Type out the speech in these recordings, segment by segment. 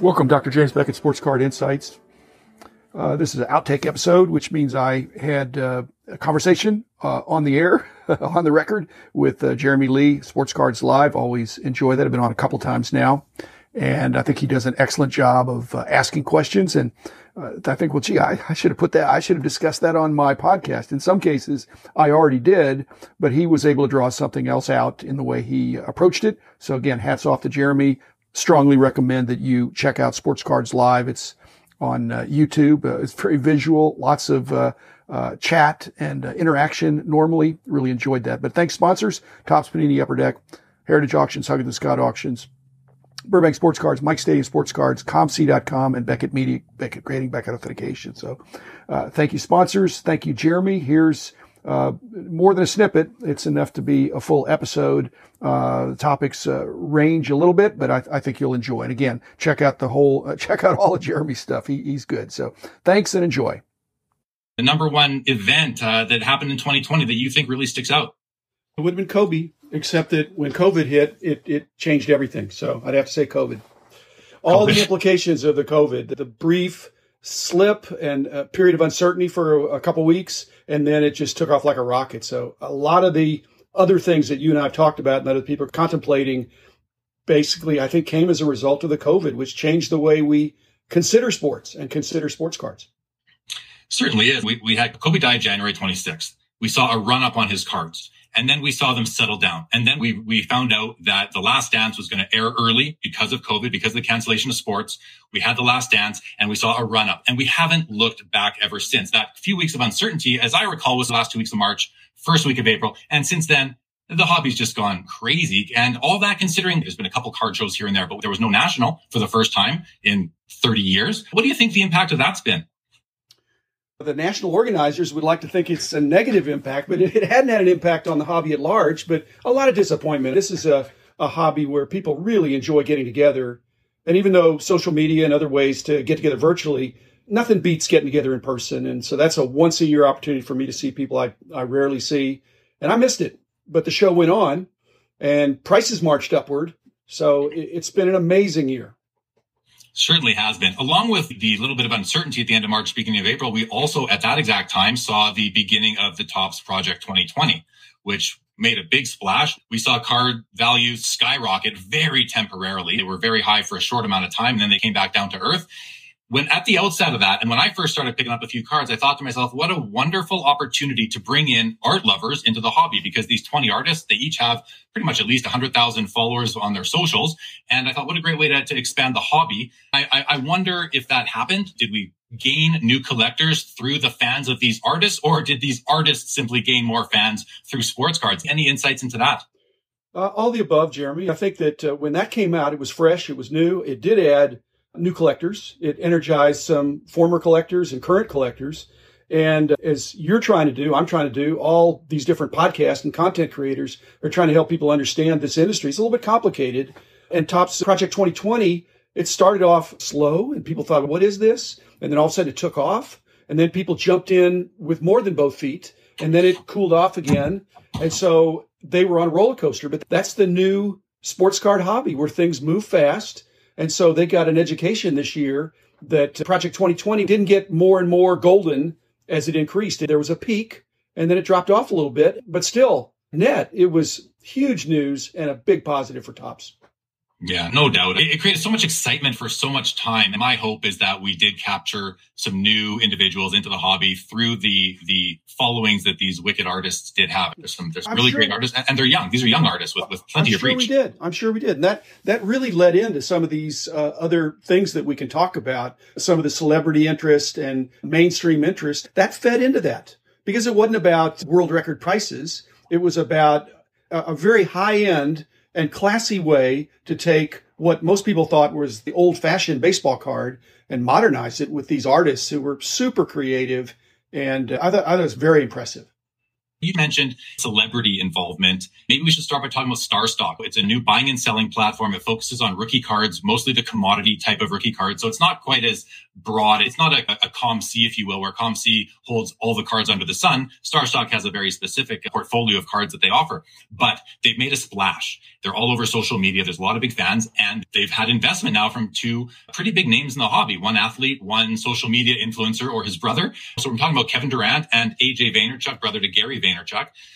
Welcome, Dr. James Beckett, Sports Card Insights. Uh, this is an outtake episode, which means I had uh, a conversation uh, on the air, on the record, with uh, Jeremy Lee, Sports Cards Live. Always enjoy that. I've been on a couple times now, and I think he does an excellent job of uh, asking questions. And uh, I think, well, gee, I, I should have put that. I should have discussed that on my podcast. In some cases, I already did, but he was able to draw something else out in the way he approached it. So again, hats off to Jeremy strongly recommend that you check out Sports Cards Live. It's on uh, YouTube. Uh, it's very visual, lots of uh, uh chat and uh, interaction. Normally, really enjoyed that. But thanks, sponsors: Topps Panini Upper Deck, Heritage Auctions, Huggins Scott Auctions, Burbank Sports Cards, Mike Stadium Sports Cards, ComC.com, and Beckett Media, Beckett Grading, Beckett Authentication. So, uh, thank you, sponsors. Thank you, Jeremy. Here's uh, more than a snippet. It's enough to be a full episode. Uh, the topics uh, range a little bit, but I, I, think you'll enjoy. And again, check out the whole, uh, check out all of Jeremy's stuff. He, he's good. So thanks and enjoy. The number one event uh, that happened in 2020 that you think really sticks out? It would have been Kobe, except that when COVID hit, it, it changed everything. So I'd have to say COVID. All COVID. the implications of the COVID, the brief slip and a period of uncertainty for a couple weeks, and then it just took off like a rocket. So a lot of the other things that you and I have talked about and other people are contemplating basically, I think came as a result of the COVID, which changed the way we consider sports and consider sports cards. Certainly is. We, we had Kobe died January 26th. We saw a run up on his cards. And then we saw them settle down. And then we, we found out that the last dance was going to air early because of COVID, because of the cancellation of sports. We had the last dance and we saw a run up and we haven't looked back ever since. That few weeks of uncertainty, as I recall, was the last two weeks of March, first week of April. And since then, the hobby's just gone crazy. And all that considering there's been a couple card shows here and there, but there was no national for the first time in 30 years. What do you think the impact of that's been? The national organizers would like to think it's a negative impact, but it hadn't had an impact on the hobby at large, but a lot of disappointment. This is a, a hobby where people really enjoy getting together. And even though social media and other ways to get together virtually, nothing beats getting together in person. And so that's a once a year opportunity for me to see people I, I rarely see. And I missed it, but the show went on and prices marched upward. So it, it's been an amazing year. Certainly has been. Along with the little bit of uncertainty at the end of March, beginning of April, we also at that exact time saw the beginning of the Topps Project 2020, which made a big splash. We saw card values skyrocket very temporarily. They were very high for a short amount of time, and then they came back down to earth when at the outset of that, and when I first started picking up a few cards, I thought to myself, what a wonderful opportunity to bring in art lovers into the hobby because these 20 artists, they each have pretty much at least 100,000 followers on their socials. And I thought, what a great way to, to expand the hobby. I, I, I wonder if that happened. Did we gain new collectors through the fans of these artists, or did these artists simply gain more fans through sports cards? Any insights into that? Uh, all the above, Jeremy. I think that uh, when that came out, it was fresh, it was new, it did add new collectors. It energized some former collectors and current collectors. And uh, as you're trying to do, I'm trying to do, all these different podcasts and content creators are trying to help people understand this industry. It's a little bit complicated. And Topps Project 2020, it started off slow and people thought, what is this? And then all of a sudden it took off. And then people jumped in with more than both feet. And then it cooled off again. And so they were on a roller coaster. But that's the new sports card hobby where things move fast and so they got an education this year that uh, Project 2020 didn't get more and more golden as it increased. There was a peak and then it dropped off a little bit, but still net, it was huge news and a big positive for Topps. Yeah, no doubt. It, created so much excitement for so much time. And my hope is that we did capture some new individuals into the hobby through the the followings that these wicked artists did have. There's some there's I'm really sure. great artists and, and, they're young. These are young artists with, with plenty I'm of sure reach. We did. I'm sure we did. And that that really led into some of these uh, other things that we can talk about. Some of the celebrity interest and mainstream interest that fed into that because it wasn't about world record prices. It was about a, a very high end and classy way to take what most people thought was the old fashioned baseball card and modernize it with these artists who were super creative. And uh, I thought, I thought it was very impressive. You mentioned celebrity involvement. Maybe we should start by talking about StarStock. It's a new buying and selling platform. It focuses on rookie cards, mostly the commodity type of rookie cards. So it's not quite as broad. It's not a, a COMC, if you will, where COMC holds all the cards under the sun. StarStock has a very specific portfolio of cards that they offer, but they've made a splash. They're all over social media. There's a lot of big fans and they've had investment now from two pretty big names in the hobby, one athlete, one social media influencer or his brother. So we're talking about Kevin Durant and AJ Vaynerchuk, brother to Gary Vaynerchuk.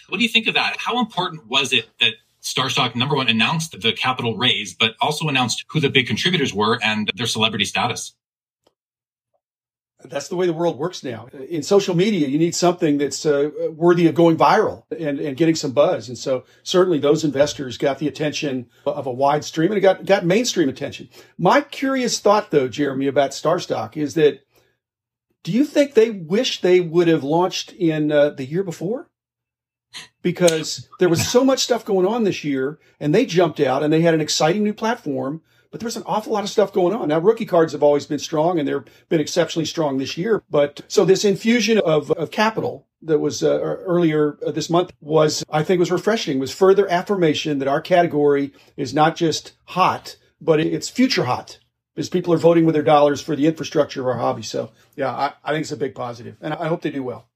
What do you think of that? How important was it that StarStock, number one, announced the capital raise, but also announced who the big contributors were and their celebrity status? That's the way the world works now. In social media, you need something that's uh, worthy of going viral and, and getting some buzz. And so certainly those investors got the attention of a wide stream and it got, got mainstream attention. My curious thought though, Jeremy, about StarStock is that do you think they wish they would have launched in uh, the year before? Because there was so much stuff going on this year and they jumped out and they had an exciting new platform but there's an awful lot of stuff going on. Now, rookie cards have always been strong and they've been exceptionally strong this year. But so this infusion of, of capital that was uh, earlier this month was, I think was refreshing, was further affirmation that our category is not just hot, but it's future hot because people are voting with their dollars for the infrastructure of our hobby. So yeah, I, I think it's a big positive and I hope they do well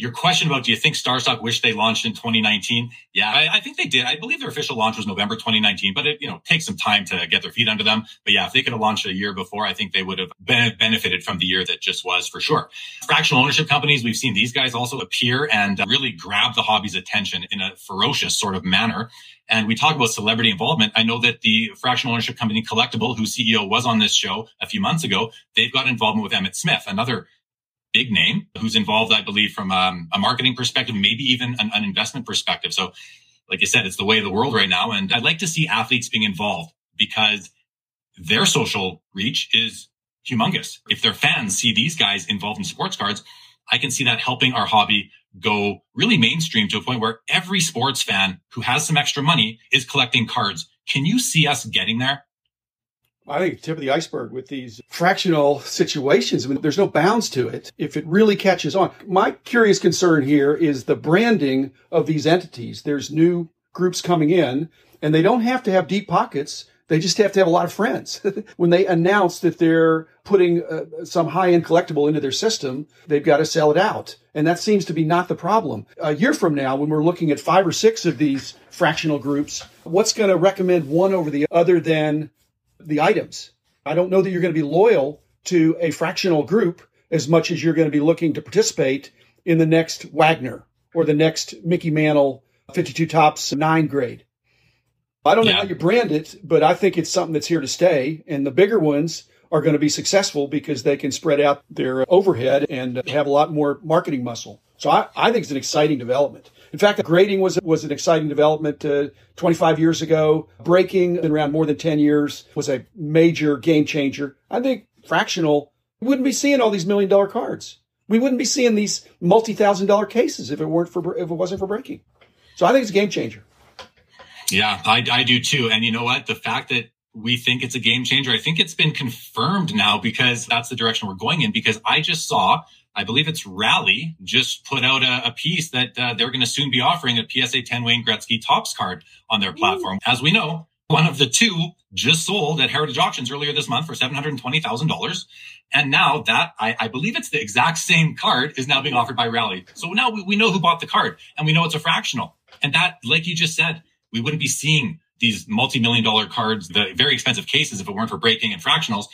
your question about do you think StarStock wish they launched in 2019? Yeah, I, I, think they did. I believe their official launch was November 2019, but it you know takes some time to get their feet under them. But yeah, if they could have launched a year before, I think they would have been, benefited from the year that just was for sure. Fractional ownership companies, we've seen these guys also appear and really grab the hobby's attention in a ferocious sort of manner. And we talk about celebrity involvement. I know that the fractional ownership company Collectable, whose CEO was on this show a few months ago, they've got involvement with Emmitt Smith, another big name who's involved, I believe, from um, a marketing perspective, maybe even an, an investment perspective. So, like I said, it's the way of the world right now. And I'd like to see athletes being involved because their social reach is humongous. If their fans see these guys involved in sports cards, I can see that helping our hobby go really mainstream to a point where every sports fan who has some extra money is collecting cards. Can you see us getting there? I think tip of the iceberg with these fractional situations. I mean, there's no bounds to it if it really catches on. My curious concern here is the branding of these entities. There's new groups coming in and they don't have to have deep pockets. They just have to have a lot of friends. when they announce that they're putting uh, some high end collectible into their system, they've got to sell it out. And that seems to be not the problem. A year from now, when we're looking at five or six of these fractional groups, what's going to recommend one over the other than the items. I don't know that you're going to be loyal to a fractional group as much as you're going to be looking to participate in the next Wagner or the next Mickey Mantle 52 Topps 9 grade. I don't know how you brand it, but I think it's something that's here to stay. And the bigger ones are going to be successful because they can spread out their overhead and have a lot more marketing muscle. So I, I think it's an exciting development. In fact, grading was was an exciting development uh, 25 years ago. Breaking in around more than 10 years was a major game changer. I think fractional wouldn't be seeing all these million dollar cards. We wouldn't be seeing these multi thousand dollar cases if it weren't for if it wasn't for breaking. So I think it's a game changer. Yeah, I, I do too. And you know what? The fact that we think it's a game changer, I think it's been confirmed now because that's the direction we're going in. Because I just saw I believe it's Rally just put out a, a piece that uh, they're going to soon be offering a PSA 10 Wayne Gretzky Topps card on their platform. Ooh. As we know, one of the two just sold at Heritage Auctions earlier this month for $720,000. And now that I, I, believe it's the exact same card is now being offered by Rally. So now we, we know who bought the card and we know it's a fractional. And that, like you just said, we wouldn't be seeing these multi-million dollar cards, the very expensive cases if it weren't for breaking and fractionals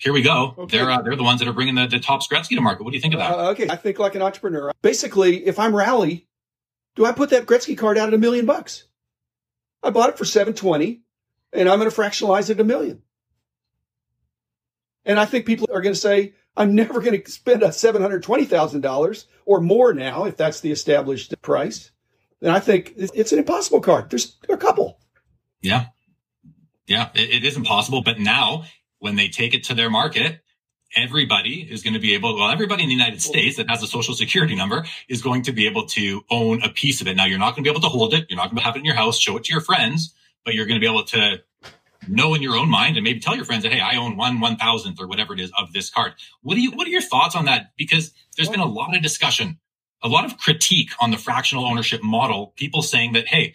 here we go. Okay. They're uh, they're the ones that are bringing the, the Topps Gretzky to market. What do you think of that? Uh, okay, I think like an entrepreneur. Basically, if I'm Rally, do I put that Gretzky card out at a million bucks? I bought it for seven twenty, and I'm going to fractionalize it at a million. And I think people are going to say, I'm never going to spend a seven hundred twenty thousand dollars or more now, if that's the established price. And I think it's an impossible card. There's a couple. Yeah, yeah, it, it is impossible. But now when they take it to their market, everybody is going to be able, well, everybody in the United States that has a social security number is going to be able to own a piece of it. Now, you're not going to be able to hold it. You're not going to have it in your house, show it to your friends, but you're going to be able to know in your own mind and maybe tell your friends that, Hey, I own one one thousandth or whatever it is of this card. What do you, what are your thoughts on that? Because there's been a lot of discussion a lot of critique on the fractional ownership model. People saying that, hey,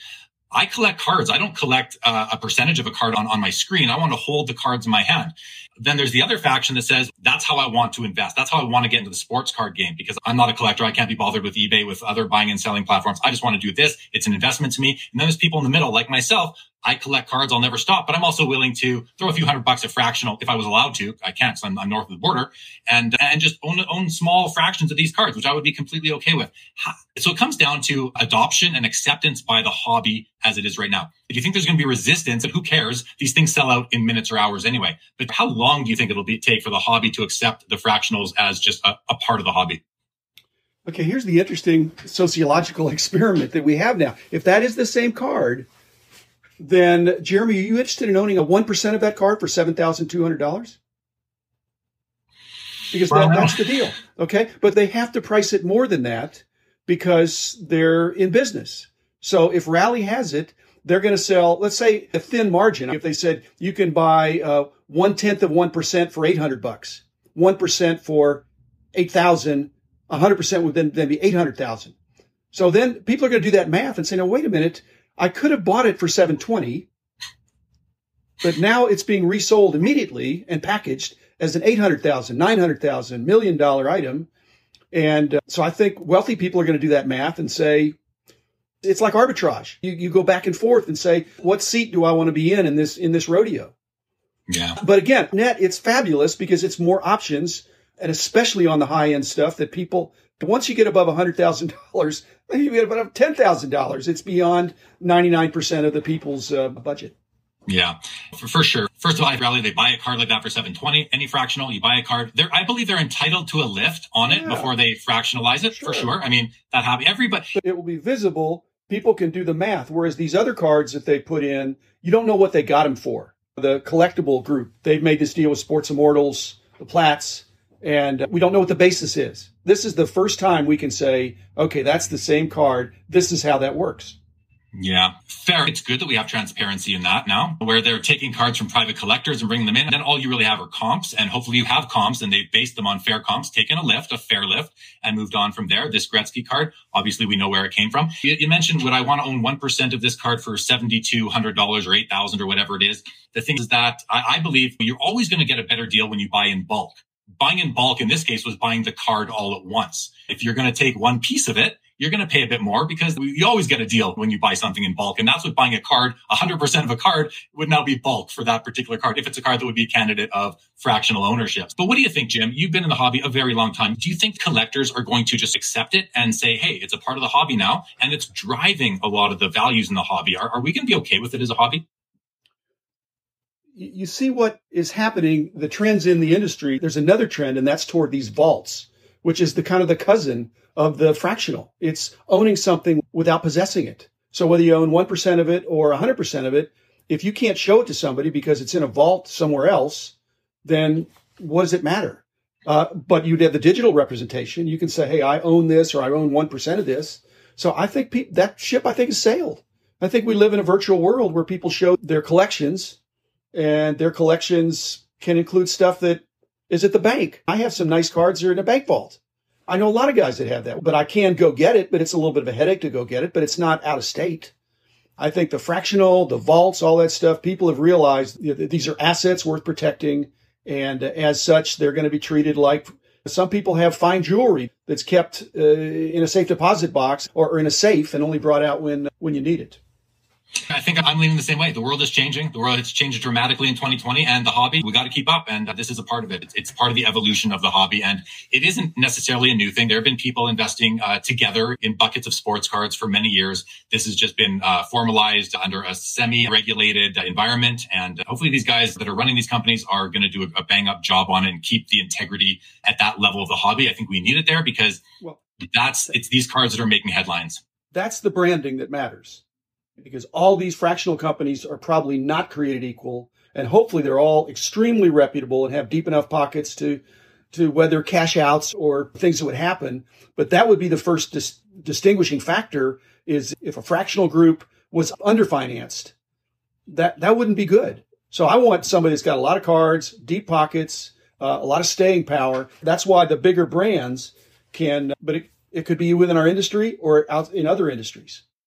I collect cards. I don't collect uh, a percentage of a card on, on my screen. I want to hold the cards in my hand. Then there's the other faction that says that's how I want to invest. That's how I want to get into the sports card game because I'm not a collector. I can't be bothered with eBay, with other buying and selling platforms. I just want to do this. It's an investment to me. And then there's people in the middle like myself I collect cards. I'll never stop, but I'm also willing to throw a few hundred bucks at fractional if I was allowed to. I can't because I'm, I'm, north of the border and, and just own, own small fractions of these cards, which I would be completely okay with. So it comes down to adoption and acceptance by the hobby as it is right now. If you think there's going to be resistance, and who cares? These things sell out in minutes or hours anyway. But how long do you think it'll be, take for the hobby to accept the fractionals as just a, a part of the hobby? Okay, here's the interesting sociological experiment that we have now. If that is the same card, then Jeremy, are you interested in owning a 1% of that card for $7,200? Because that, that's the deal. Okay. But they have to price it more than that because they're in business. So if Rally has it, they're going to sell, let's say a thin margin. If they said you can buy uh, one tenth of 1% for 800 bucks, 1% for 8,000, 100% would then, then be 800,000. So then people are going to do that math and say, no, wait a minute. I could have bought it for 720, but now it's being resold immediately and packaged as an 800,000, 900,000, million dollar item. And uh, so I think wealthy people are going to do that math and say, it's like arbitrage. You, you go back and forth and say, what seat do I want to be in in this, in this rodeo? Yeah. But again, net, it's fabulous because it's more options and especially on the high end stuff that people, once you get above $100,000, maybe you get above $10,000, it's beyond 99% of the people's uh, budget. Yeah, for, for sure. First of all, I rally, they buy a card like that for 720, any fractional, you buy a card. They're, I believe they're entitled to a lift on it yeah. before they fractionalize it sure. for sure. I mean, that happy everybody. It will be visible. People can do the math. Whereas these other cards that they put in, you don't know what they got them for. The Collectable group, they've made this deal with Sports Immortals, the Platts, and we don't know what the basis is. This is the first time we can say, okay, that's the same card. This is how that works. Yeah, fair. It's good that we have transparency in that now, where they're taking cards from private collectors and bringing them in. And then all you really have are comps. And hopefully you have comps and they've based them on fair comps, taken a lift, a fair lift, and moved on from there. This Gretzky card, obviously we know where it came from. You, you mentioned, would I want to own 1% of this card for $7,200 or 8,000 or whatever it is? The thing is that I, I believe you're always going to get a better deal when you buy in bulk buying in bulk in this case was buying the card all at once. If you're going to take one piece of it, you're going to pay a bit more because you always get a deal when you buy something in bulk. And that's what buying a card, 100% of a card would now be bulk for that particular card. If it's a card that would be a candidate of fractional ownership. But what do you think, Jim? You've been in the hobby a very long time. Do you think collectors are going to just accept it and say, Hey, it's a part of the hobby now and it's driving a lot of the values in the hobby? Are, are we going to be okay with it as a hobby? You see what is happening, the trends in the industry. There's another trend, and that's toward these vaults, which is the kind of the cousin of the fractional. It's owning something without possessing it. So whether you own 1% of it or 100% of it, if you can't show it to somebody because it's in a vault somewhere else, then what does it matter? Uh, but you'd have the digital representation. You can say, Hey, I own this or I own 1% of this. So I think pe- that ship, I think, has sailed. I think we live in a virtual world where people show their collections and their collections can include stuff that is at the bank. I have some nice cards that are in a bank vault. I know a lot of guys that have that, but I can go get it, but it's a little bit of a headache to go get it, but it's not out of state. I think the fractional, the vaults, all that stuff, people have realized that these are assets worth protecting. And as such, they're going to be treated like some people have fine jewelry that's kept uh, in a safe deposit box or in a safe and only brought out when, when you need it. I think I'm leaning the same way. The world is changing. The world has changed dramatically in 2020 and the hobby, we got to keep up. And this is a part of it. It's, it's, part of the evolution of the hobby. And it isn't necessarily a new thing. There have been people investing uh, together in buckets of sports cards for many years. This has just been uh, formalized under a semi-regulated environment. And hopefully these guys that are running these companies are going to do a, a bang up job on it and keep the integrity at that level of the hobby. I think we need it there because well, that's, it's these cards that are making headlines. That's the branding that matters because all these fractional companies are probably not created equal. And hopefully they're all extremely reputable and have deep enough pockets to, to weather cash outs or things that would happen. But that would be the first dis- distinguishing factor is if a fractional group was underfinanced, that, that wouldn't be good. So I want somebody that's got a lot of cards, deep pockets, uh, a lot of staying power. That's why the bigger brands can, but it, It could be within our industry or out in other industries.